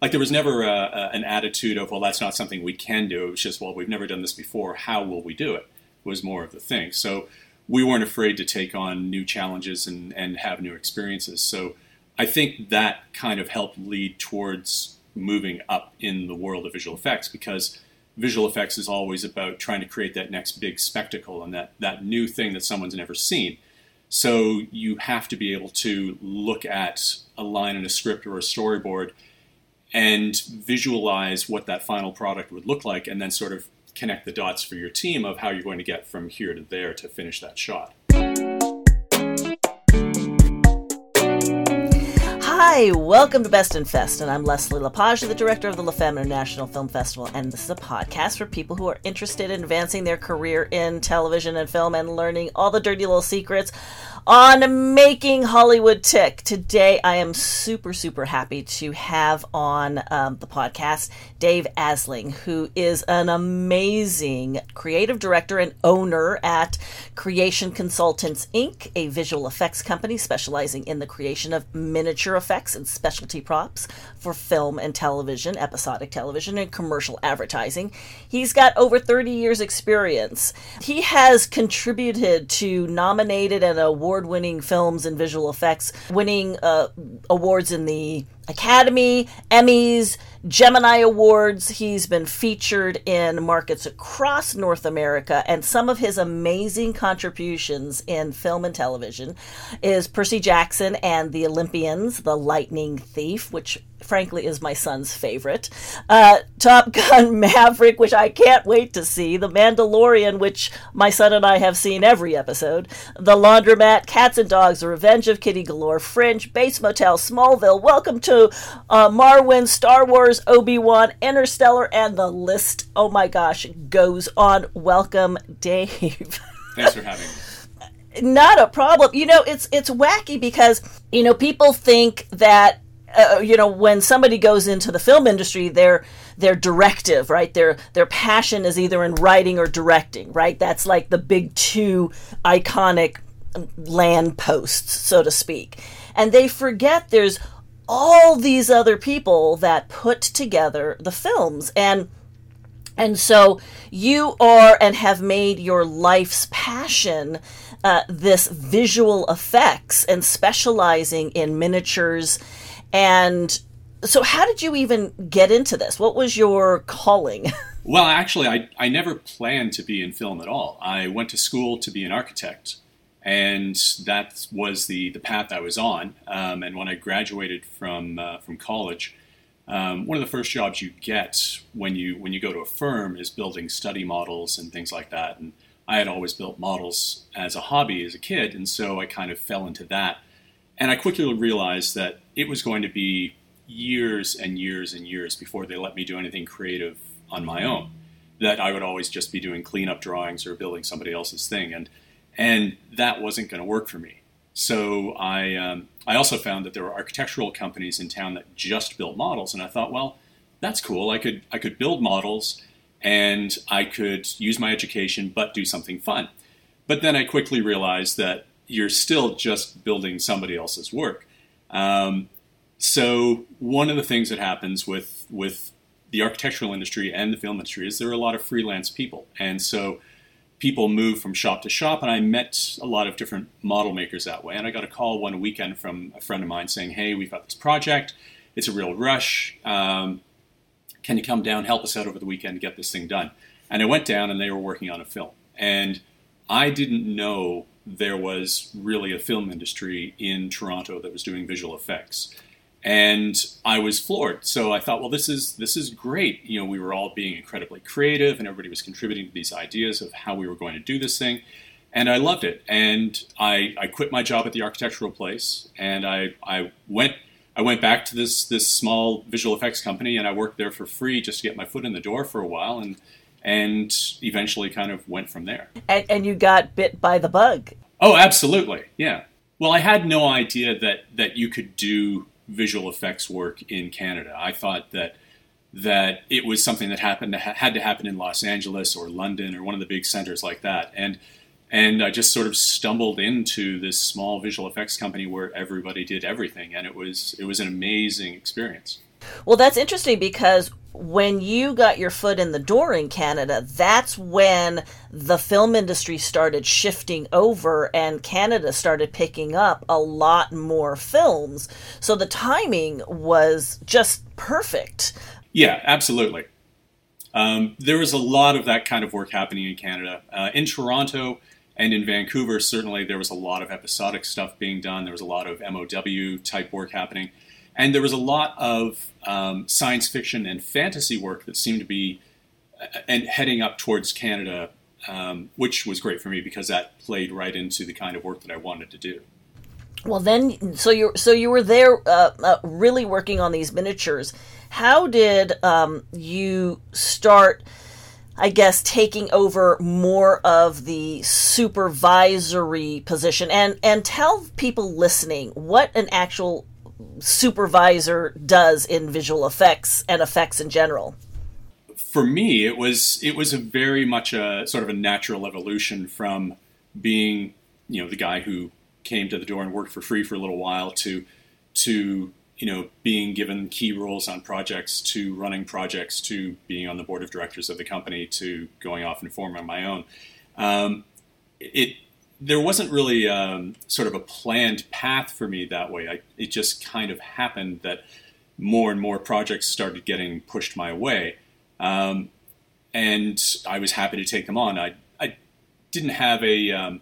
like there was never a, a, an attitude of well that's not something we can do. It was just well we've never done this before. How will we do it? Was more of the thing. So we weren't afraid to take on new challenges and, and have new experiences. So I think that kind of helped lead towards moving up in the world of visual effects because visual effects is always about trying to create that next big spectacle and that, that new thing that someone's never seen. So you have to be able to look at a line in a script or a storyboard and visualize what that final product would look like and then sort of connect the dots for your team of how you're going to get from here to there to finish that shot. Hi, welcome to Best in Fest, and I'm Leslie LaPage, the director of the La Femme International Film Festival, and this is a podcast for people who are interested in advancing their career in television and film and learning all the dirty little secrets on making Hollywood tick. Today, I am super, super happy to have on um, the podcast Dave Asling, who is an amazing creative director and owner at Creation Consultants Inc., a visual effects company specializing in the creation of miniature effects and specialty props for film and television, episodic television, and commercial advertising. He's got over 30 years' experience. He has contributed to nominated and award award winning films and visual effects, winning uh, awards in the Academy, Emmys, Gemini Awards. He's been featured in markets across North America, and some of his amazing contributions in film and television is Percy Jackson and the Olympians, The Lightning Thief, which frankly is my son's favorite. Uh, Top Gun Maverick, which I can't wait to see. The Mandalorian, which my son and I have seen every episode. The Laundromat, Cats and Dogs, The Revenge of Kitty Galore, Fringe, Bates Motel, Smallville, Welcome to uh, Marwen, Star Wars, Obi Wan, Interstellar, and the list, oh my gosh, goes on. Welcome, Dave. Thanks for having me not a problem. You know, it's it's wacky because you know people think that uh, you know when somebody goes into the film industry their their directive right their their passion is either in writing or directing right that's like the big two iconic land posts so to speak and they forget there's all these other people that put together the films and and so you are and have made your life's passion uh, this visual effects and specializing in miniatures and so, how did you even get into this? What was your calling? well, actually, I, I never planned to be in film at all. I went to school to be an architect, and that was the, the path I was on. Um, and when I graduated from, uh, from college, um, one of the first jobs you get when you when you go to a firm is building study models and things like that. And I had always built models as a hobby as a kid, and so I kind of fell into that. And I quickly realized that it was going to be years and years and years before they let me do anything creative on my own. That I would always just be doing cleanup drawings or building somebody else's thing, and and that wasn't going to work for me. So I um, I also found that there were architectural companies in town that just built models, and I thought, well, that's cool. I could I could build models, and I could use my education, but do something fun. But then I quickly realized that you're still just building somebody else's work. Um, so one of the things that happens with with the architectural industry and the film industry is there are a lot of freelance people, and so people move from shop to shop. And I met a lot of different model makers that way. And I got a call one weekend from a friend of mine saying, "Hey, we've got this project. It's a real rush. Um, can you come down, help us out over the weekend, get this thing done?" And I went down, and they were working on a film, and I didn't know there was really a film industry in Toronto that was doing visual effects. And I was floored. So I thought, well, this is this is great. You know, we were all being incredibly creative, and everybody was contributing to these ideas of how we were going to do this thing. And I loved it. And I, I quit my job at the architectural place, and I, I went I went back to this this small visual effects company, and I worked there for free just to get my foot in the door for a while. And and eventually kind of went from there. And, and you got bit by the bug. Oh, absolutely. Yeah. Well, I had no idea that that you could do visual effects work in Canada. I thought that that it was something that happened to ha- had to happen in Los Angeles or London or one of the big centers like that. And and I just sort of stumbled into this small visual effects company where everybody did everything, and it was it was an amazing experience. Well, that's interesting because when you got your foot in the door in Canada, that's when the film industry started shifting over and Canada started picking up a lot more films. So the timing was just perfect. Yeah, absolutely. Um, there was a lot of that kind of work happening in Canada. Uh, in Toronto and in Vancouver, certainly there was a lot of episodic stuff being done. There was a lot of MOW type work happening. And there was a lot of um, science fiction and fantasy work that seemed to be uh, and heading up towards Canada, um, which was great for me because that played right into the kind of work that I wanted to do. Well, then, so you so you were there, uh, uh, really working on these miniatures. How did um, you start? I guess taking over more of the supervisory position, and and tell people listening what an actual supervisor does in visual effects and effects in general? For me, it was it was a very much a sort of a natural evolution from being you know the guy who came to the door and worked for free for a little while to to you know being given key roles on projects to running projects to being on the board of directors of the company to going off and forming my own. Um, it there wasn't really um, sort of a planned path for me that way. I, it just kind of happened that more and more projects started getting pushed my way, um, and I was happy to take them on. I I didn't have a um,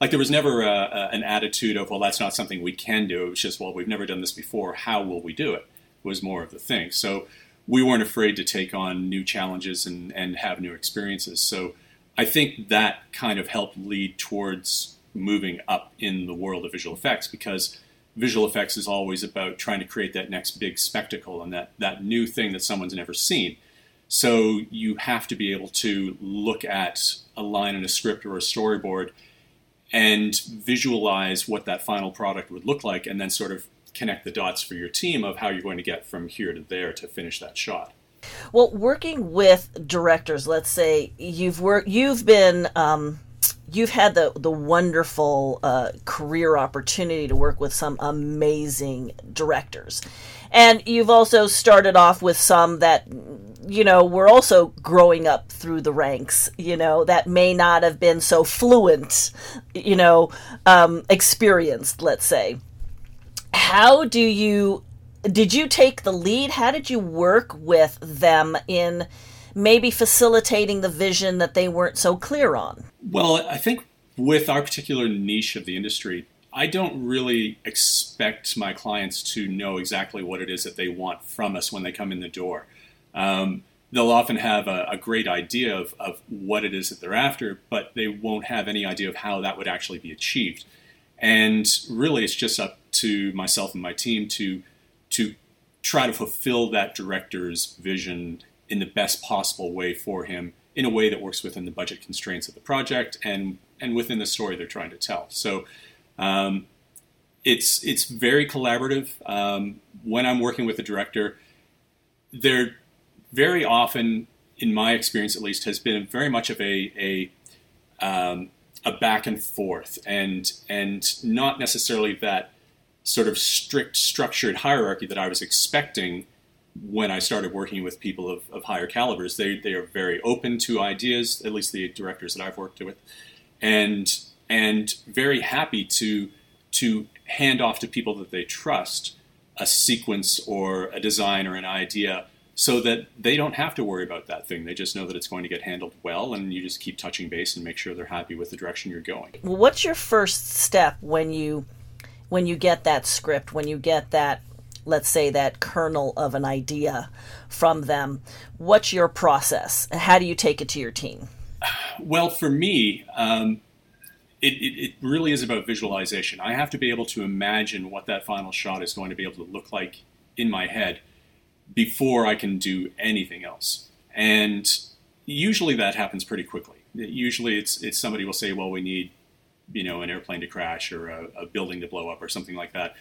like there was never a, a, an attitude of well that's not something we can do. It was just well we've never done this before. How will we do it? Was more of the thing. So we weren't afraid to take on new challenges and and have new experiences. So I think that kind of helped lead towards moving up in the world of visual effects because visual effects is always about trying to create that next big spectacle and that, that new thing that someone's never seen. So you have to be able to look at a line in a script or a storyboard and visualize what that final product would look like and then sort of connect the dots for your team of how you're going to get from here to there to finish that shot. Well, working with directors, let's say you've worked, you've been, um, you've had the the wonderful uh, career opportunity to work with some amazing directors, and you've also started off with some that you know were also growing up through the ranks you know that may not have been so fluent you know um, experienced let's say. How do you did you take the lead? How did you work with them in maybe facilitating the vision that they weren't so clear on? Well, I think with our particular niche of the industry, I don't really expect my clients to know exactly what it is that they want from us when they come in the door. Um, they'll often have a, a great idea of, of, what it is that they're after, but they won't have any idea of how that would actually be achieved. And really, it's just up to myself and my team to to try to fulfill that director's vision in the best possible way for him in a way that works within the budget constraints of the project and and within the story they're trying to tell. So um, it's it's very collaborative. Um, when I'm working with a director, they're very often, in my experience at least, has been very much of a a um, a back and forth, and and not necessarily that sort of strict structured hierarchy that I was expecting when I started working with people of, of higher calibers. They, they are very open to ideas, at least the directors that I've worked with, and and very happy to to hand off to people that they trust a sequence or a design or an idea so that they don't have to worry about that thing. They just know that it's going to get handled well, and you just keep touching base and make sure they're happy with the direction you're going. What's your first step when you when you get that script, when you get that, let's say, that kernel of an idea from them, what's your process? How do you take it to your team? Well, for me, um, it, it, it, really is about visualization. I have to be able to imagine what that final shot is going to be able to look like in my head before I can do anything else. And usually that happens pretty quickly. Usually it's, it's somebody will say, well, we need you know an airplane to crash or a, a building to blow up or something like that,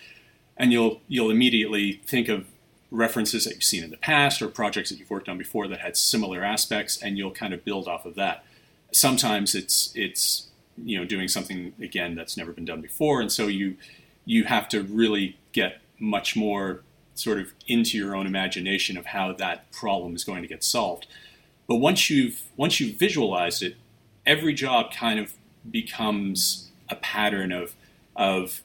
and you'll you'll immediately think of references that you've seen in the past or projects that you've worked on before that had similar aspects, and you'll kind of build off of that. Sometimes it's it's you know doing something again that's never been done before, and so you you have to really get much more sort of into your own imagination of how that problem is going to get solved. But once you've once you've visualized it, every job kind of becomes a pattern of of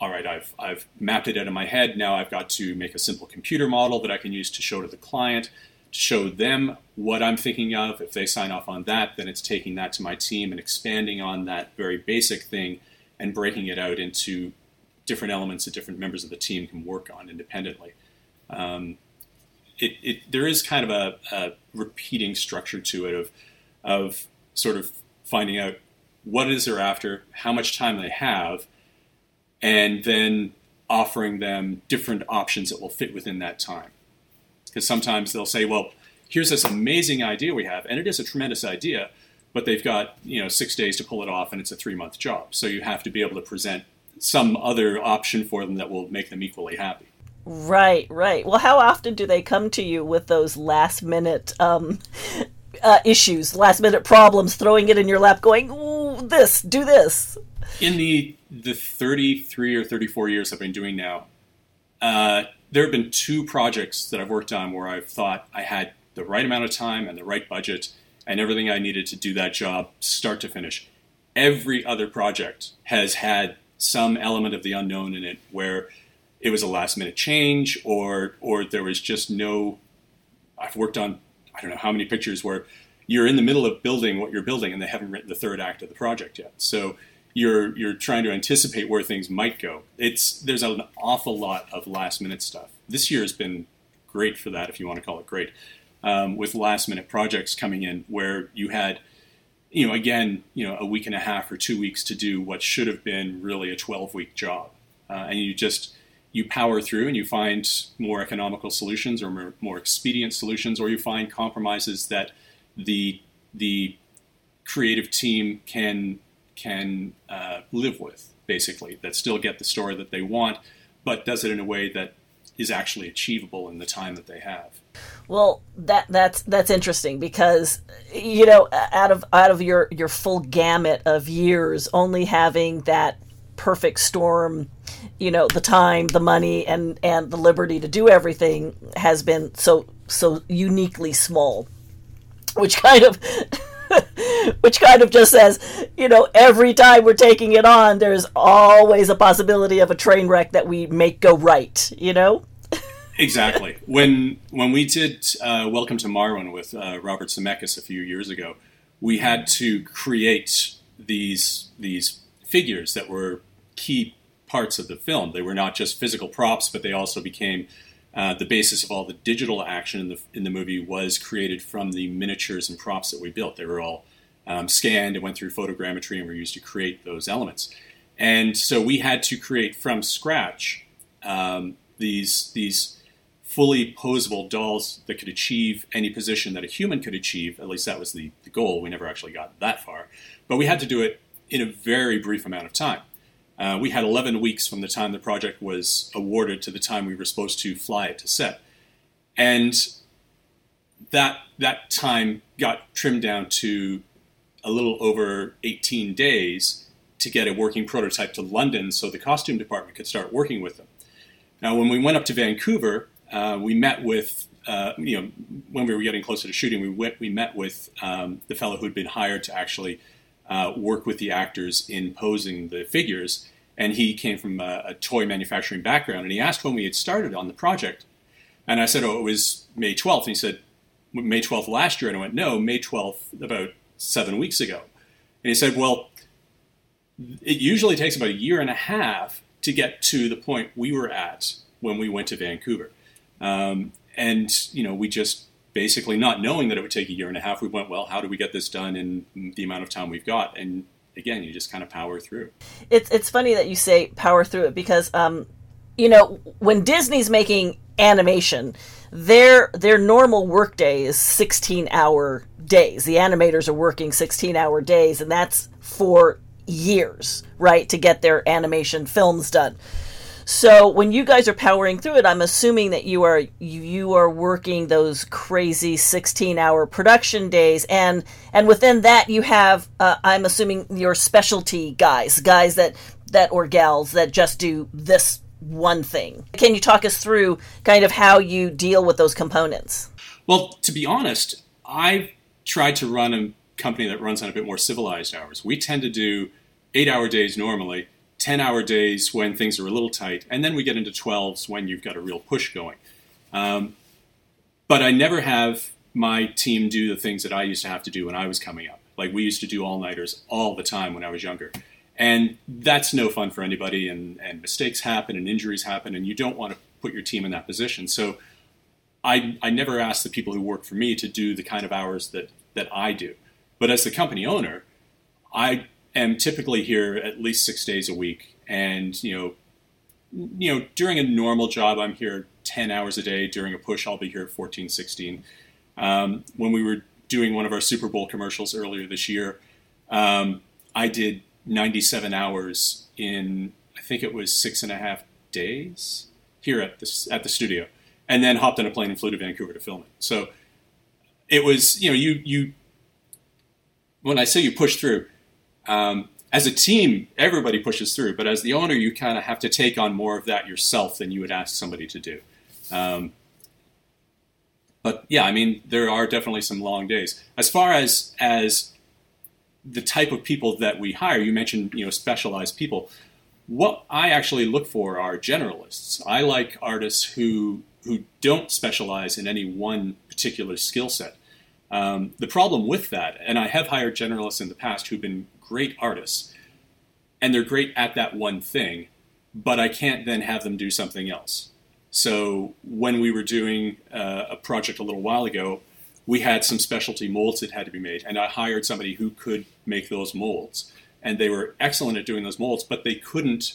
all right, I've I've mapped it out in my head. Now I've got to make a simple computer model that I can use to show to the client, to show them what I'm thinking of. If they sign off on that, then it's taking that to my team and expanding on that very basic thing and breaking it out into different elements that different members of the team can work on independently. Um, it, it, there is kind of a, a, repeating structure to it of, of sort of finding out what it is they're after, how much time they have, and then offering them different options that will fit within that time. Because sometimes they'll say, well, here's this amazing idea we have, and it is a tremendous idea, but they've got you know six days to pull it off, and it's a three month job. So you have to be able to present some other option for them that will make them equally happy. Right, right. Well, how often do they come to you with those last minute um, uh, issues, last minute problems, throwing it in your lap, going, "This, do this." In the the thirty three or thirty four years I've been doing now, uh, there have been two projects that I've worked on where I've thought I had the right amount of time and the right budget and everything I needed to do that job, start to finish. Every other project has had some element of the unknown in it where it was a last minute change or or there was just no I've worked on I don't know how many pictures where you're in the middle of building what you're building and they haven't written the third act of the project yet. So you're you're trying to anticipate where things might go. It's there's an awful lot of last minute stuff. This year has been great for that if you want to call it great. Um, with last minute projects coming in where you had you know, again, you know, a week and a half or two weeks to do what should have been really a 12 week job. Uh, and you just, you power through and you find more economical solutions or more, more expedient solutions, or you find compromises that the, the creative team can, can uh, live with, basically, that still get the story that they want, but does it in a way that is actually achievable in the time that they have. Well, that that's that's interesting because you know out of out of your your full gamut of years, only having that perfect storm, you know, the time, the money, and and the liberty to do everything has been so so uniquely small, which kind of. which kind of just says, you know, every time we're taking it on, there's always a possibility of a train wreck that we make go right, you know? exactly. When when we did uh, Welcome to Marwen with uh, Robert Zemeckis a few years ago, we had to create these these figures that were key parts of the film. They were not just physical props, but they also became uh, the basis of all the digital action in the in the movie was created from the miniatures and props that we built. They were all um, scanned and went through photogrammetry and were used to create those elements. And so we had to create from scratch um, these these fully posable dolls that could achieve any position that a human could achieve. At least that was the, the goal. We never actually got that far. But we had to do it in a very brief amount of time. Uh, we had 11 weeks from the time the project was awarded to the time we were supposed to fly it to set. And that, that time got trimmed down to a little over 18 days to get a working prototype to London so the costume department could start working with them. Now, when we went up to Vancouver, uh, we met with, uh, you know, when we were getting closer to shooting, we went, we met with um, the fellow who'd been hired to actually uh, work with the actors in posing the figures. And he came from a, a, toy manufacturing background. And he asked when we had started on the project. And I said, oh, it was May 12th. And he said, May 12th last year. And I went, no, May 12th, about seven weeks ago. And he said, well, it usually takes about a year and a half to get to the point we were at when we went to Vancouver. Um, and you know, we just basically not knowing that it would take a year and a half, we went, well, how do we get this done in the amount of time we've got? And again, you just kind of power through. It's it's funny that you say power through it because um, you know, when Disney's making animation, their their normal workday is 16 hour days. The animators are working 16 hour days, and that's for years, right, to get their animation films done. So when you guys are powering through it, I'm assuming that you are you, are working those crazy 16 hour production days, and and within that you have uh, I'm assuming your specialty guys, guys that that or gals that just do this one thing. Can you talk us through kind of how you deal with those components? Well, to be honest, I've tried to run a company that runs on a bit more civilized hours. We tend to do eight hour days normally, 10 hour days when things are a little tight, and then we get into 12s when you've got a real push going. Um, but I never have my team do the things that I used to have to do when I was coming up. Like we used to do all nighters all the time when I was younger. And that's no fun for anybody, and, and mistakes happen, and injuries happen, and you don't want to put your team in that position. So I, I never ask the people who work for me to do the kind of hours that, that I do. But as the company owner, I am typically here at least six days a week. And, you know, you know, during a normal job, I'm here 10 hours a day. During a push, I'll be here 14, 16. Um, when we were doing one of our Super Bowl commercials earlier this year, um, I did 97 hours in, I think it was six and a half days here at the, at the studio, and then hopped on a plane and flew to Vancouver to film it. So it was, you know, you, you, when I say you push through, um, as a team, everybody pushes through, but as the owner, you kind of have to take on more of that yourself than you would ask somebody to do. Um, but yeah, I mean, there are definitely some long days. As far as as the type of people that we hire, you mentioned you know specialized people. What I actually look for are generalists. I like artists who who don't specialize in any one particular skill set. Um, the problem with that, and I have hired generalists in the past who've been great artists, and they're great at that one thing, but I can't then have them do something else. So when we were doing uh, a project a little while ago, we had some specialty molds that had to be made, and I hired somebody who could make those molds. And they were excellent at doing those molds, but they couldn't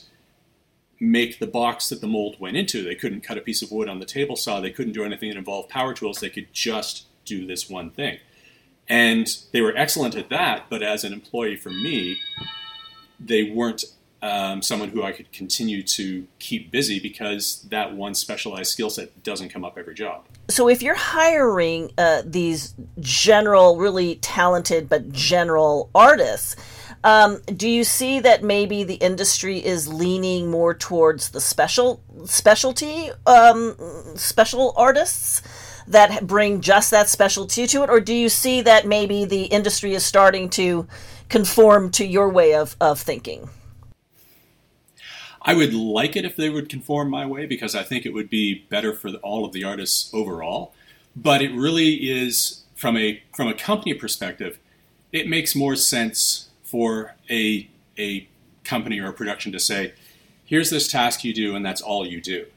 make the box that the mold went into. They couldn't cut a piece of wood on the table saw. They couldn't do anything that involved power tools. They could just do this one thing. And they were excellent at that, but as an employee for me, they weren't um, someone who I could continue to keep busy because that one specialized skill set doesn't come up every job. So, if you're hiring uh, these general, really talented but general artists, um, do you see that maybe the industry is leaning more towards the special specialty um, special artists that bring just that specialty to it, or do you see that maybe the industry is starting to conform to your way of, of thinking? I would like it if they would conform my way because I think it would be better for all of the artists overall. But it really is from a from a company perspective, it makes more sense for a a company or a production to say, "Here's this task you do, and that's all you do,"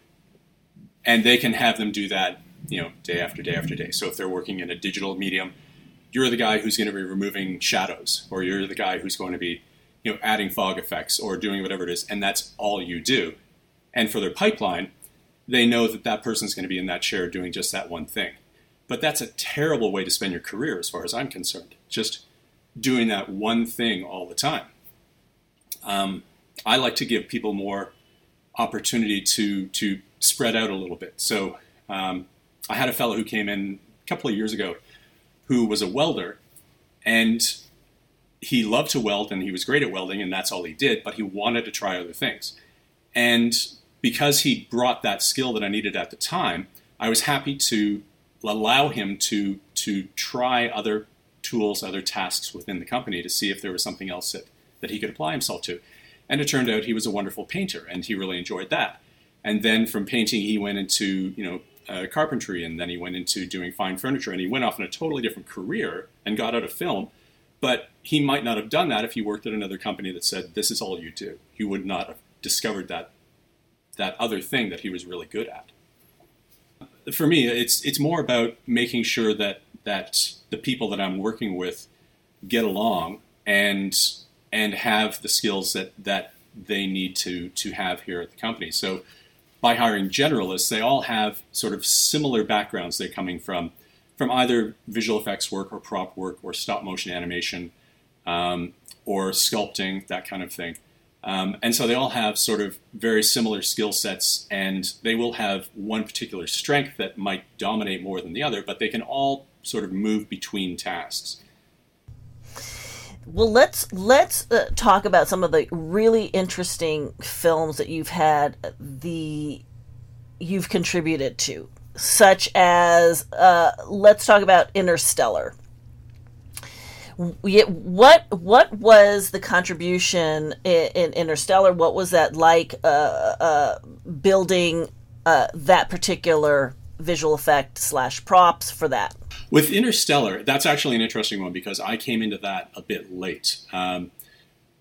and they can have them do that, you know, day after day after day. So if they're working in a digital medium, you're the guy who's going to be removing shadows, or you're the guy who's going to be you know, adding fog effects or doing whatever it is, and that's all you do. And for their pipeline, they know that that person's going to be in that chair doing just that one thing. But that's a terrible way to spend your career, as far as I'm concerned. Just doing that one thing all the time. Um, I like to give people more opportunity to to spread out a little bit. So um, I had a fellow who came in a couple of years ago who was a welder, and he loved to weld and he was great at welding and that's all he did, but he wanted to try other things. And because he brought that skill that I needed at the time, I was happy to allow him to to try other tools, other tasks within the company to see if there was something else that, that he could apply himself to. And it turned out he was a wonderful painter and he really enjoyed that. And then from painting, he went into, you know, uh, carpentry and then he went into doing fine furniture and he went off in a totally different career and got out of film but he might not have done that if he worked at another company that said this is all you do. He would not have discovered that that other thing that he was really good at. For me, it's it's more about making sure that that the people that I'm working with get along and and have the skills that that they need to to have here at the company. So by hiring generalists, they all have sort of similar backgrounds. They're coming from from either visual effects work or prop work or stop motion animation um, or sculpting, that kind of thing. Um, and so they all have sort of very similar skill sets, and they will have one particular strength that might dominate more than the other, but they can all sort of move between tasks. Well, let's let's uh, talk about some of the really interesting films that you've had the you've contributed to, such as uh, let's talk about Interstellar. What what was the contribution in, in Interstellar? What was that like? Uh, uh, building uh, that particular visual effect slash props for that. With Interstellar, that's actually an interesting one because I came into that a bit late. Um,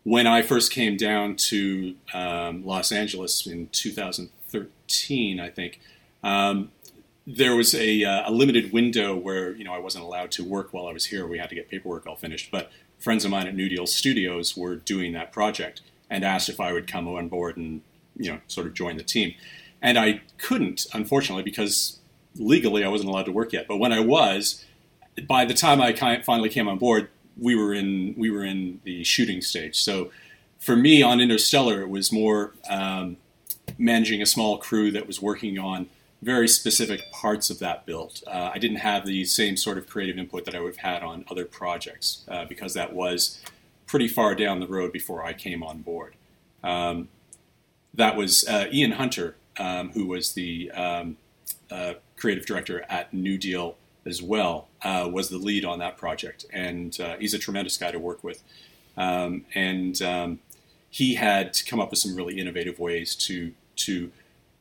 when I first came down to um, Los Angeles in 2013, I think, um, there was a, uh, a, limited window where you know I wasn't allowed to work while I was here. We had to get paperwork all finished. But friends of mine at New Deal Studios were doing that project and asked if I would come on board and you know sort of join the team. And I couldn't, unfortunately, because legally I wasn't allowed to work yet. But when I was, by the time I finally came on board, we were in we were in the shooting stage. So for me on Interstellar, it was more um, managing a small crew that was working on very specific parts of that build. Uh, I didn't have the same sort of creative input that I would have had on other projects uh, because that was pretty far down the road before I came on board. Um, that was uh, Ian Hunter, um, who was the um, uh, creative director at New Deal as well, uh, was the lead on that project, and uh, he's a tremendous guy to work with. Um, and um, he had come up with some really innovative ways to to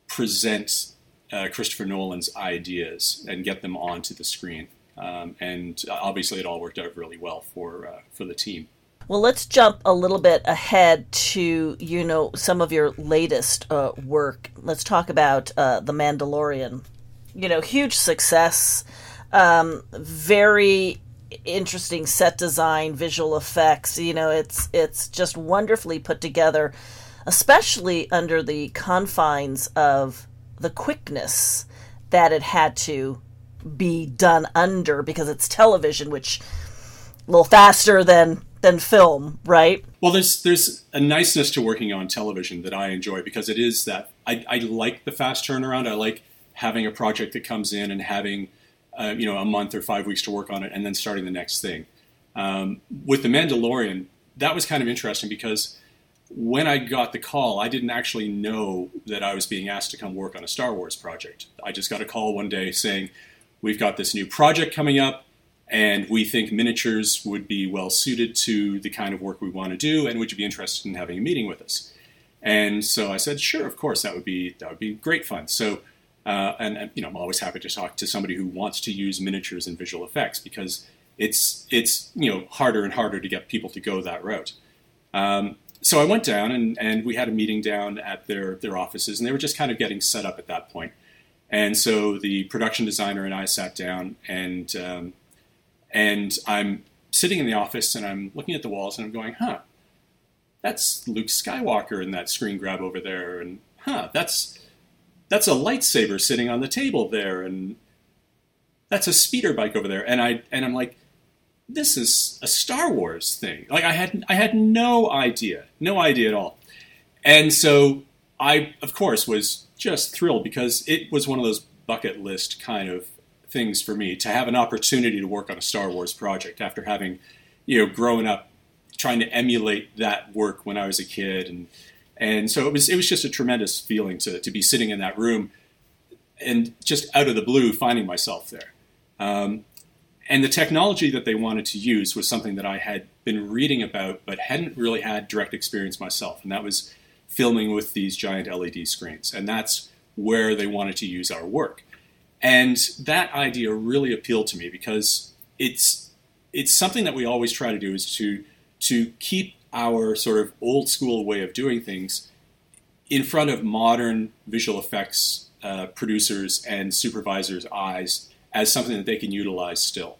present uh, Christopher Nolan's ideas and get them onto the screen. Um, and obviously, it all worked out really well for uh, for the team. Well, let's jump a little bit ahead to you know some of your latest uh, work. Let's talk about uh, the Mandalorian you know, huge success. Um, very interesting set design, visual effects. You know, it's it's just wonderfully put together, especially under the confines of the quickness that it had to be done under because it's television, which a little faster than than film, right? Well, there's there's a niceness to working on television that I enjoy because it is that I, I like the fast turnaround. I like having a project that comes in and having uh, you know a month or five weeks to work on it and then starting the next thing. Um, with the Mandalorian, that was kind of interesting because when I got the call, I didn't actually know that I was being asked to come work on a Star Wars project. I just got a call one day saying, "We've got this new project coming up." And we think miniatures would be well suited to the kind of work we want to do, and would you be interested in having a meeting with us? And so I said, sure, of course, that would be that would be great fun. So uh, and, and, you know, I'm always happy to talk to somebody who wants to use miniatures and visual effects because it's it's you know harder and harder to get people to go that route. Um, so I went down and, and we had a meeting down at their their offices, and they were just kind of getting set up at that point. And so the production designer and I sat down, and um, and I'm sitting in the office, and I'm looking at the walls, and I'm going, "Huh, that's Luke Skywalker in that screen grab over there," and "Huh, that's." That's a lightsaber sitting on the table there, and that's a speeder bike over there. And I and I'm like, this is a Star Wars thing. Like I had I had no idea, no idea at all. And so I, of course, was just thrilled because it was one of those bucket list kind of things for me to have an opportunity to work on a Star Wars project after having, you know, grown up trying to emulate that work when I was a kid and and so it was it was just a tremendous feeling to to be sitting in that room and just out of the blue finding myself there. Um, and the technology that they wanted to use was something that I had been reading about but hadn't really had direct experience myself, and that was filming with these giant LED screens. And that's where they wanted to use our work. And that idea really appealed to me because it's it's something that we always try to do is to to keep our sort of old school way of doing things in front of modern visual effects uh, producers and supervisors' eyes as something that they can utilize still.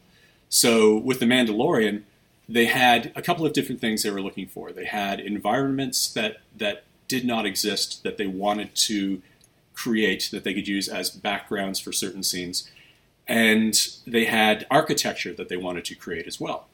So with The Mandalorian, they had a couple of different things they were looking for. They had environments that, that did not exist that they wanted to create that they could use as backgrounds for certain scenes. And they had architecture that they wanted to create as well.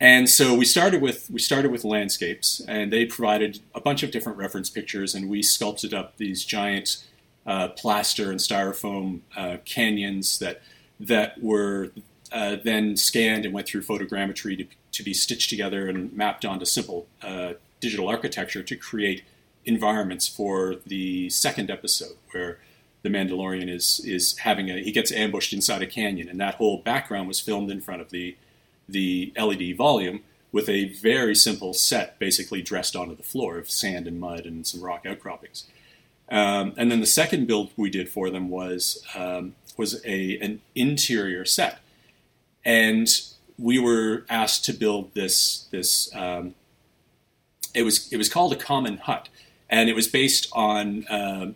And so we started with we started with landscapes, and they provided a bunch of different reference pictures, and we sculpted up these giant uh, plaster and styrofoam uh, canyons that that were uh, then scanned and went through photogrammetry to, to be stitched together and mapped onto simple uh, digital architecture to create environments for the second episode where the Mandalorian is is having a he gets ambushed inside a canyon and that whole background was filmed in front of the the LED volume with a very simple set basically dressed onto the floor of sand and mud and some rock outcroppings. Um, and then the second build we did for them was um, was a an interior set, and we were asked to build this this. Um, it was it was called a common hut, and it was based on uh,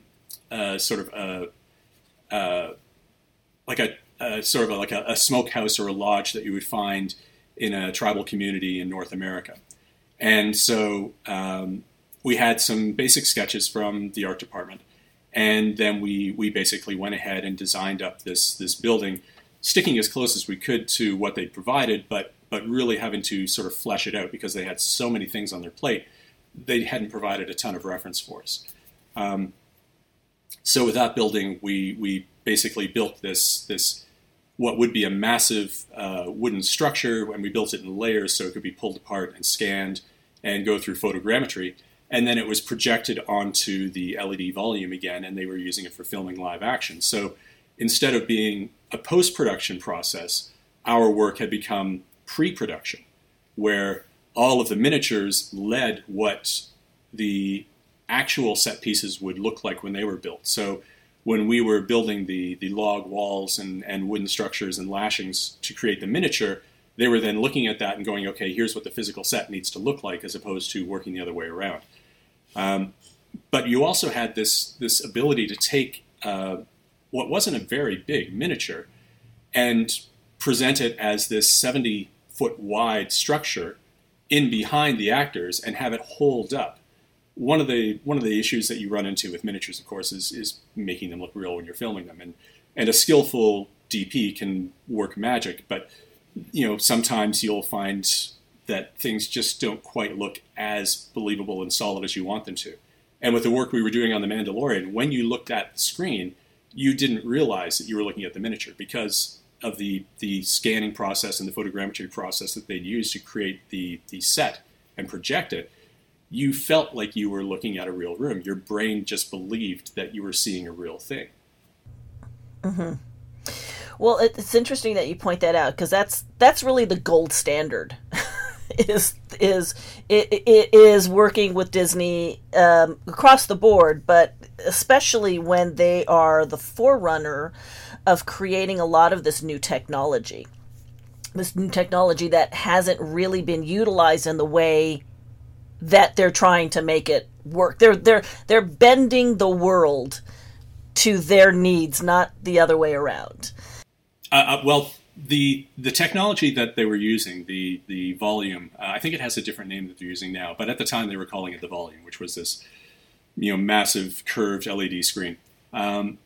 uh, sort of a uh, like a, a, sort of a, like a, a smokehouse or a lodge that you would find in a tribal community in North America, and so um, we had some basic sketches from the art department, and then we we basically went ahead and designed up this this building, sticking as close as we could to what they provided, but but really having to sort of flesh it out because they had so many things on their plate, they hadn't provided a ton of reference for us. Um, so with that building, we we basically built this this what would be a massive uh, wooden structure, and we built it in layers so it could be pulled apart and scanned and go through photogrammetry and then it was projected onto the LED volume again, and they were using it for filming live action. So instead of being a post production process, our work had become pre production, where all of the miniatures led what the actual set pieces would look like when they were built. So when we were building the, the log walls and, and wooden structures and lashings to create the miniature, they were then looking at that and going, okay, here's what the physical set needs to look like, as opposed to working the other way around. Um, but you also had this this ability to take uh, what wasn't a very big miniature and present it as this 70 foot wide structure in behind the actors and have it hold up. One of the one of the issues that you run into with miniatures, of course, is is making them look real when you're filming them, and and a skillful DP can work magic, but you know sometimes you'll find that things just don't quite look as believable and solid as you want them to. And with the work we were doing on The Mandalorian, when you looked at the screen, you didn't realize that you were looking at the miniature because of the, the scanning process and the photogrammetry process that they'd use to create the, the set and project it. You felt like you were looking at a real room. Your brain just believed that you were seeing a real thing. Mm-hmm. Well, it's interesting that you point that out because that's that's really the gold standard is is it, it is working with Disney um, across the board, but especially when they are the forerunner of creating a lot of this new technology. This new technology that hasn't really been utilized in the way that they're trying to make it work. They're they're they're bending the world to their needs, not the other way around. Uh, uh, well, the the technology that they were using, the the volume, uh, I think it has a different name that they're using now, but at the time they were calling it the volume, which was this you know massive curved LED screen. Um,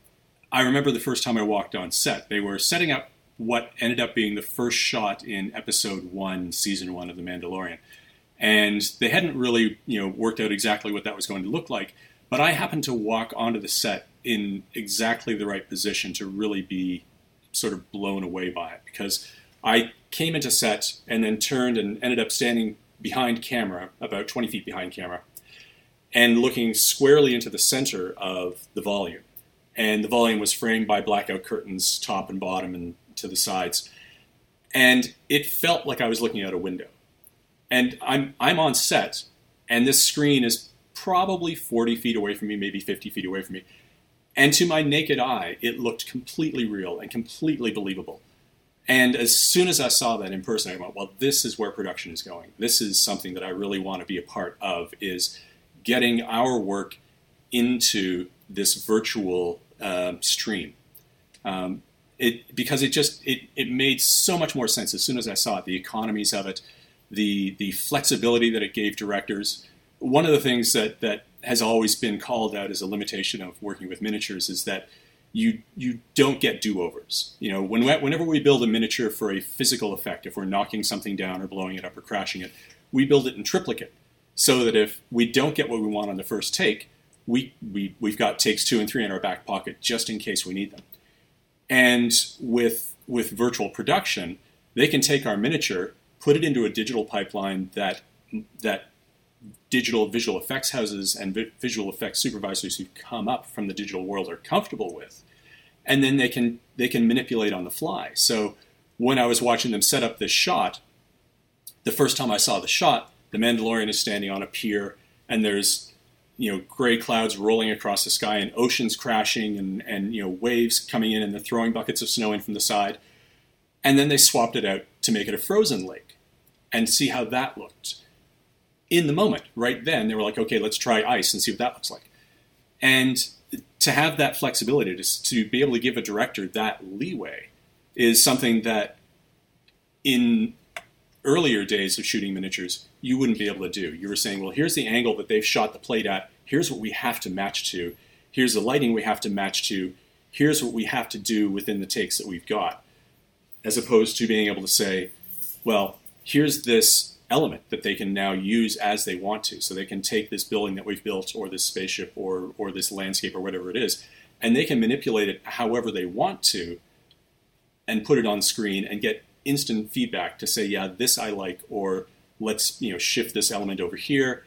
I remember the first time I walked on set, they were setting up what ended up being the first shot in episode one, season one of The Mandalorian, and they hadn't really you know worked out exactly what that was going to look like. But I happened to walk onto the set in exactly the right position to really be sort of blown away by it because I came into set and then turned and ended up standing behind camera, about 20 feet behind camera, and looking squarely into the center of the volume. And the volume was framed by blackout curtains, top and bottom, and to the sides. And it felt like I was looking out a window. And I'm, I'm on set, and this screen is probably 40 feet away from me, maybe 50 feet away from me. And to my naked eye, it looked completely real and completely believable. And as soon as I saw that in person, I went, well, this is where production is going. This is something that I really want to be a part of is getting our work into this virtual uh, stream. Um, it, because it just it, it made so much more sense as soon as I saw it. The economies of it, the the flexibility that it gave directors. One of the things that that has always been called out as a limitation of working with miniatures is that you you don't get do-overs. You know, when whenever we build a miniature for a physical effect, if we're knocking something down or blowing it up or crashing it, we build it in triplicate, so that if we don't get what we want on the first take, we we we've got takes two and three in our back pocket just in case we need them. And with with virtual production, they can take our miniature, put it into a digital pipeline that that digital visual effects houses and vi- visual effects supervisors who come up from the digital world are comfortable with, and then they can they can manipulate on the fly. So when I was watching them set up this shot, the first time I saw the shot, the Mandalorian is standing on a pier, and there's you know gray clouds rolling across the sky and oceans crashing and and you know waves coming in and they're throwing buckets of snow in from the side, and then they swapped it out to make it a frozen lake, and see how that looked. In the moment, right then, they were like, okay, let's try ice and see what that looks like, and to have that flexibility to, to be able to give a director that leeway is something that in earlier days of shooting miniatures you wouldn't be able to do. You were saying, well, here's the angle that they've shot the plate at. Here's what we have to match to. Here's the lighting we have to match to. Here's what we have to do within the takes that we've got. As opposed to being able to say, well, here's this element that they can now use as they want to. So they can take this building that we've built or this spaceship or, or this landscape or whatever it is, and they can manipulate it however they want to and put it on screen and get instant feedback to say, yeah, this I like, or let's you know shift this element over here,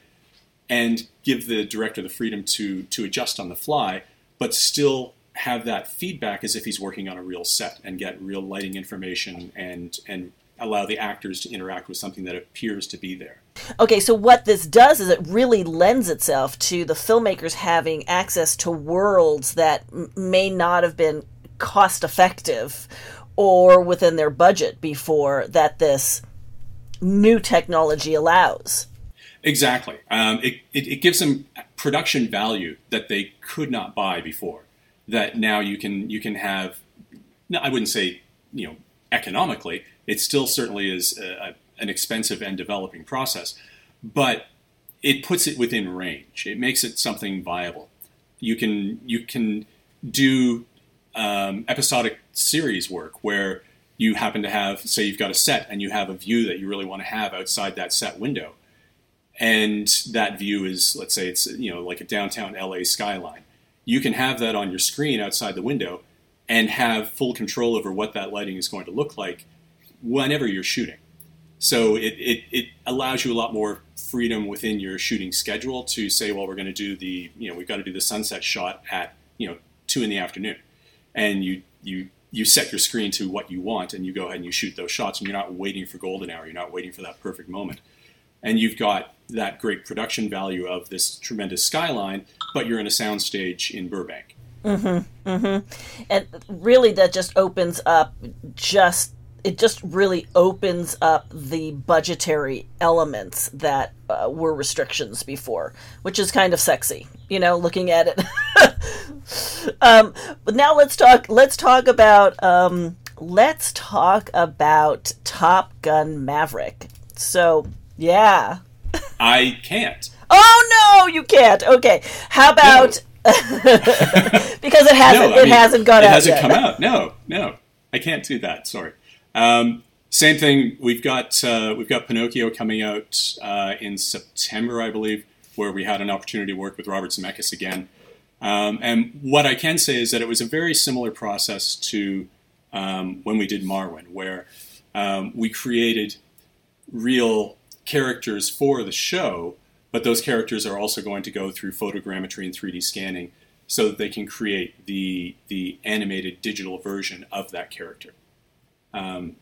and give the director the freedom to to adjust on the fly, but still have that feedback as if he's working on a real set and get real lighting information and and allow the actors to interact with something that appears to be there. Okay, so what this does is it really lends itself to the filmmakers having access to worlds that m- may not have been cost effective or within their budget before that this new technology allows. Exactly. Um, it, it, it, gives them production value that they could not buy before. That now you can you can have. I wouldn't say you know economically. It still certainly is a, a, an expensive and developing process, but it puts it within range. It makes it something viable. You can you can do um, episodic series work where you happen to have, say, you've got a set and you have a view that you really want to have outside that set window, and that view is, let's say, it's you know like a downtown LA skyline. You can have that on your screen outside the window and have full control over what that lighting is going to look like whenever you're shooting. So it, it, it allows you a lot more freedom within your shooting schedule to say, well, we're going to do the, you know, we've got to do the sunset shot at, you know, two in the afternoon. And you you you set your screen to what you want and you go ahead and you shoot those shots and you're not waiting for golden hour. You're not waiting for that perfect moment. And you've got that great production value of this tremendous skyline but you're in a soundstage in burbank. Mm-hmm mm-hmm. And really that just opens up just it just really opens up the budgetary elements that uh, were restrictions before, which is kind of sexy, you know, looking at it. um, but now let's talk. Let's talk about. Um, let's talk about Top Gun Maverick. So yeah, I can't. Oh no, you can't. Okay, how about? No. because it hasn't. No, it mean, hasn't gone it out. It hasn't yet. come out. No, no, I can't do that. Sorry. Um, same thing. We've got uh, we've got Pinocchio coming out uh, in September, I believe, where we had an opportunity to work with Robert Zemeckis again. Um, and what I can say is that it was a very similar process to um, when we did Marwen, where um, we created real characters for the show, but those characters are also going to go through photogrammetry and 3D scanning so that they can create the the animated digital version of that character. Um,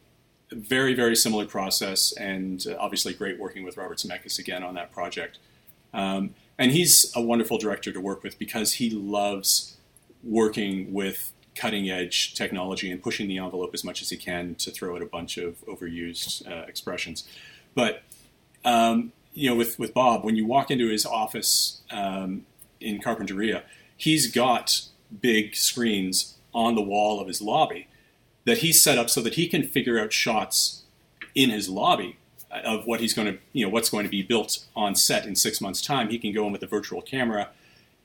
very, very similar process, and uh, obviously great working with Robert Zemeckis again on that project. Um, and he's a wonderful director to work with because he loves working with cutting edge technology and pushing the envelope as much as he can to throw out a bunch of overused uh, expressions. But um, you know, with with Bob, when you walk into his office um, in Carpinteria, he's got big screens on the wall of his lobby that he's set up so that he can figure out shots in his lobby of what he's going to, you know, what's going to be built on set in six months' time. He can go in with a virtual camera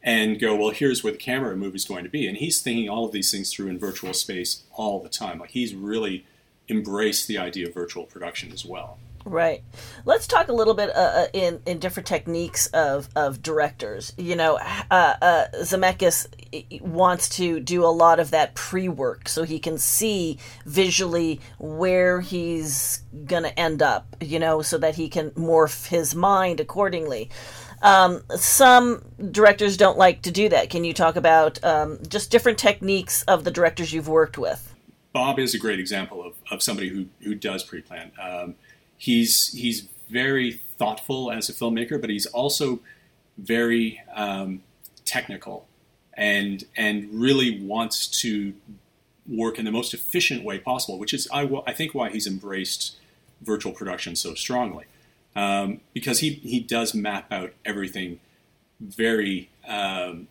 and go, well, here's where the camera move is going to be. And he's thinking all of these things through in virtual space all the time. Like he's really embraced the idea of virtual production as well. Right. Let's talk a little bit uh, uh, in in different techniques of, of directors. You know, uh, uh, Zemeckis wants to do a lot of that pre work so he can see visually where he's going to end up, you know, so that he can morph his mind accordingly. Um, some directors don't like to do that. Can you talk about um, just different techniques of the directors you've worked with? Bob is a great example of, of somebody who, who does pre plan. Um, he's he's very thoughtful as a filmmaker, but he's also very um, technical and and really wants to work in the most efficient way possible, which is I, I think why he's embraced virtual production so strongly, um, because he he does map out everything very um,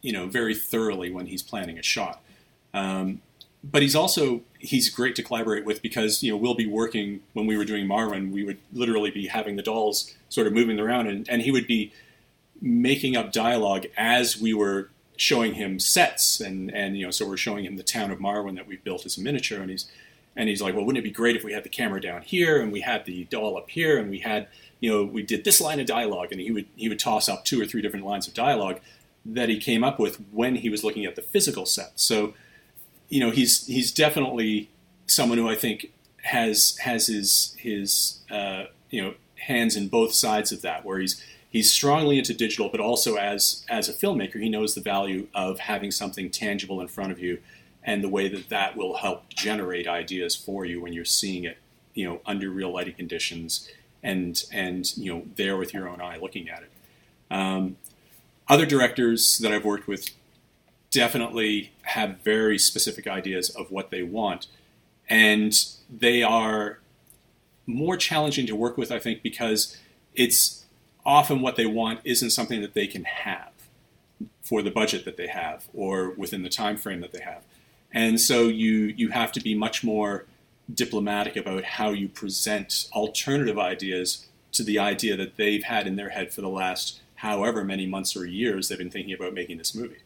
you know very thoroughly when he's planning a shot. Um, but he's also he's great to collaborate with because you know we'll be working when we were doing Marwen, we would literally be having the dolls sort of moving around, and, and he would be making up dialogue as we were showing him sets, and and you know so we're showing him the town of Marwen that we've built as a miniature, and he's and he's like, well, wouldn't it be great if we had the camera down here and we had the doll up here, and we had you know we did this line of dialogue, and he would he would toss up two or three different lines of dialogue that he came up with when he was looking at the physical set, so you know, he's he's definitely someone who I think has has his his uh, you know hands in both sides of that, where he's he's strongly into digital, but also as as a filmmaker, he knows the value of having something tangible in front of you, and the way that that will help generate ideas for you when you're seeing it, you know, under real lighting conditions, and and you know there with your own eye looking at it. Um, other directors that I've worked with definitely have very specific ideas of what they want. And they are more challenging to work with, I think, because it's often what they want isn't something that they can have for the budget that they have or within the time frame that they have. And so you you have to be much more diplomatic about how you present alternative ideas to the idea that they've had in their head for the last however many months or years they've been thinking about making this movie.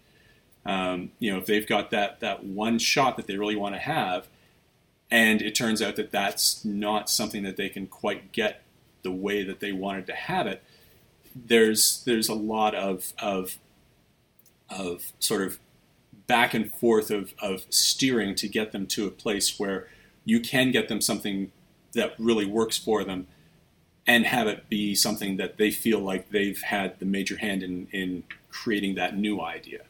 Um, you know, if they've got that that one shot that they really want to have, and it turns out that that's not something that they can quite get the way that they wanted to have it, there's there's a lot of of of sort of back and forth of, of steering to get them to a place where you can get them something that really works for them and have it be something that they feel like they've had the major hand in, in creating that new idea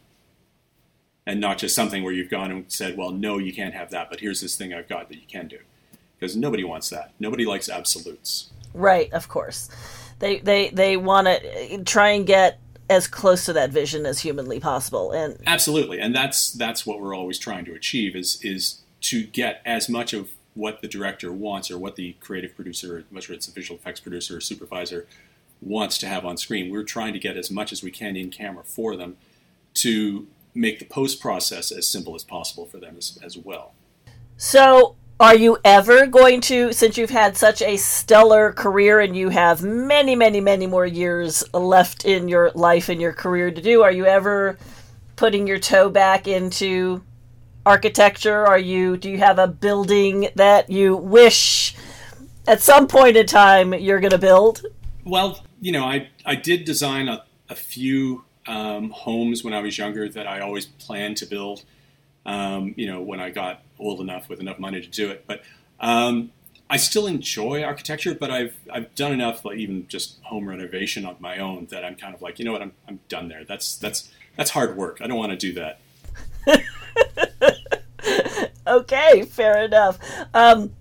and not just something where you've gone and said, well, no, you can't have that, but here's this thing I've got that you can do. Because nobody wants that. Nobody likes absolutes. Right, of course. They they they want to uh, try and get as close to that vision as humanly possible and Absolutely. And that's that's what we're always trying to achieve is is to get as much of what the director wants or what the creative producer, or whether it's a visual effects producer or supervisor wants to have on screen. We're trying to get as much as we can in camera for them to make the post process as simple as possible for them as, as well. So, are you ever going to, since you've had such a stellar career and you have many, many, many more years left in your life and your career to do, are you ever putting your toe back into architecture? Are you, do you have a building that you wish at some point in time you're going to build? Well, you know, I, I did design a, a few um, homes when I was younger that I always planned to build. Um, you know, when I got old enough with enough money to do it. But um, I still enjoy architecture, but I've I've done enough, like even just home renovation on my own, that I'm kind of like, you know what, I'm I'm done there. That's that's that's hard work. I don't want to do that. okay, fair enough. Um,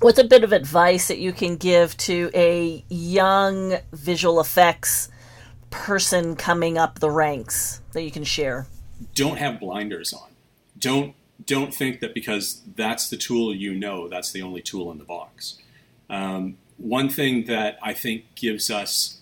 what's a bit of advice that you can give to a young visual effects person coming up the ranks that you can share? Don't have blinders on. Don't don't think that because that's the tool you know, that's the only tool in the box. Um, one thing that I think gives us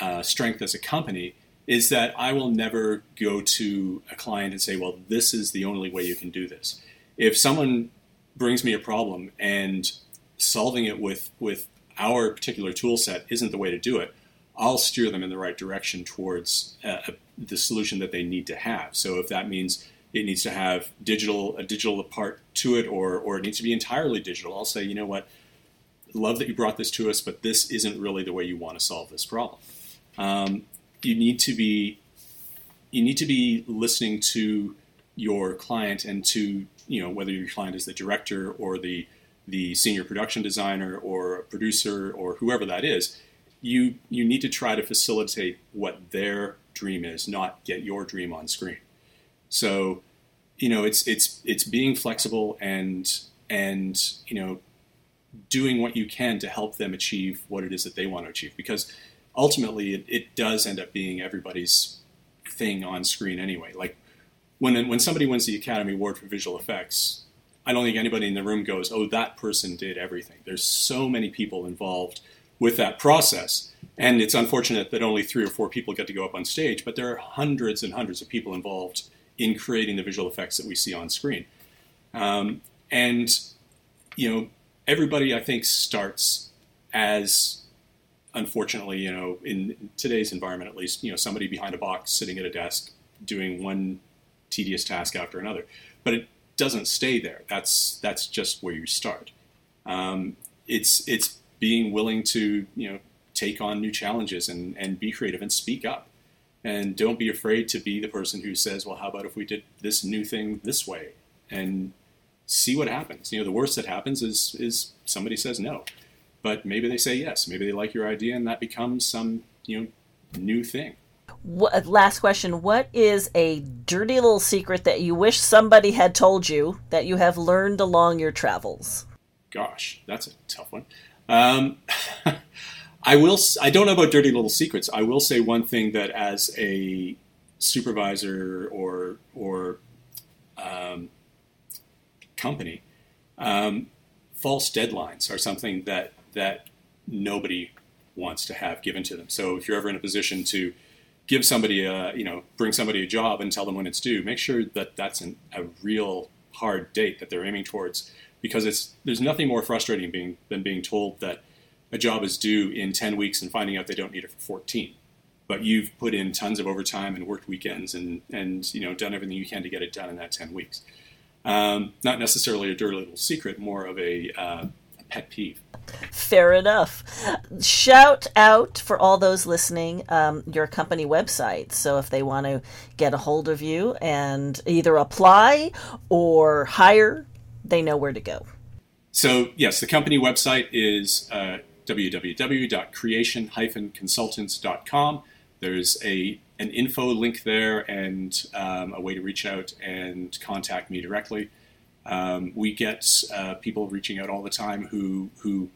uh, strength as a company is that I will never go to a client and say, "Well, this is the only way you can do this." If someone brings me a problem and solving it with with our particular tool set isn't the way to do it, I'll steer them in the right direction towards uh, the solution that they need to have. So if that means it needs to have digital a digital part to it, or or it needs to be entirely digital, I'll say, you know what, love that you brought this to us, but this isn't really the way you want to solve this problem. Um, you need to be you need to be listening to your client and to you know whether your client is the director or the the senior production designer or producer or whoever that is you you need to try to facilitate what their dream is not get your dream on screen so you know it's it's it's being flexible and and you know doing what you can to help them achieve what it is that they want to achieve because ultimately it, it does end up being everybody's thing on screen anyway. Like when when somebody wins the academy award for visual effects i don't think anybody in the room goes oh that person did everything. There's so many people involved with that process and it's unfortunate that only three or four people get to go up on stage but there are hundreds and hundreds of people involved in creating the visual effects that we see on screen um, and you know everybody, I think, starts as unfortunately, you know, in today's environment at least, you know, somebody behind a box sitting at a desk doing one tedious task after another. But it doesn't stay there. That's that's just where you start. Um, it's it's being willing to you know take on new challenges and, and be creative and speak up. And don't be afraid to be the person who says, well, how about if we did this new thing this way? And see what happens. You know, the worst that happens is is somebody says no, but maybe they say yes. Maybe they like your idea, and that becomes some you know new thing. What, last question: What is a dirty little secret that you wish somebody had told you that you have learned along your travels? Gosh, that's a tough one. Um, I will. I don't know about dirty little secrets. I will say one thing that as a supervisor or or um, company, um, false deadlines are something that that nobody wants to have given to them. So if you're ever in a position to give somebody a, you know, bring somebody a job and tell them when it's due, make sure that that's an, a real hard date that they're aiming towards, because it's there's nothing more frustrating being than being told that a job is due in 10 weeks and finding out they don't need it for 14. But you've put in tons of overtime and worked weekends and, and you know done everything you can to get it done in that 10 weeks. Um, not necessarily a dirty little secret, more of a, uh, a pet peeve. Fair enough. Shout out for all those listening um, your company website. So if they want to get a hold of you and either apply or hire, they know where to go. So, yes, the company website is uh, www.creation-consultants.com. There's a an info link there and um, a way to reach out and contact me directly. Um, we get uh, people reaching out all the time who who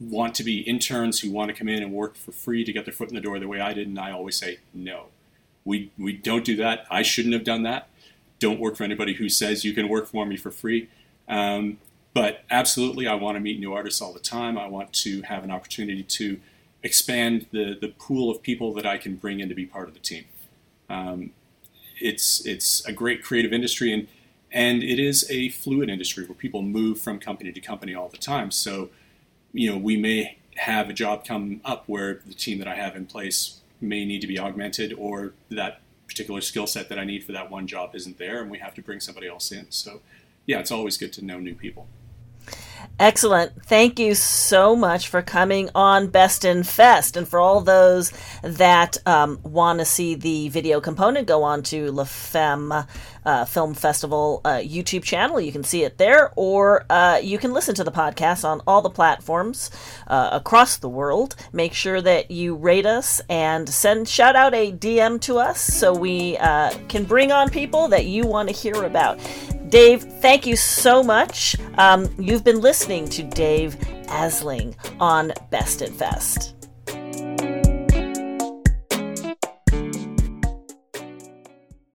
want to be interns, who want to come in and work for free to get their foot in the door the way I did, and I always say no. We we don't do that. I shouldn't have done that. Don't work for anybody who says you can work for me for free. Um, but absolutely, I want to meet new artists all the time. I want to have an opportunity to expand the, the pool of people that I can bring in to be part of the team. Um, it's it's a great creative industry and and it is a fluid industry where people move from company to company all the time. So, you know, we may have a job come up where the team that I have in place may need to be augmented or that particular skill set that I need for that one job isn't there and we have to bring somebody else in. So, yeah, it's always good to know new people. Excellent. Thank you so much for coming on Best in Fest. And for all those that um, want to see the video component, go on to La Femme uh, Film Festival uh, YouTube channel. You can see it there, or uh, you can listen to the podcast on all the platforms uh, across the world. Make sure that you rate us and send shout out a DM to us so we uh, can bring on people that you want to hear about. Dave, thank you so much. Um, you've been listening to Dave Asling on Best in Fest.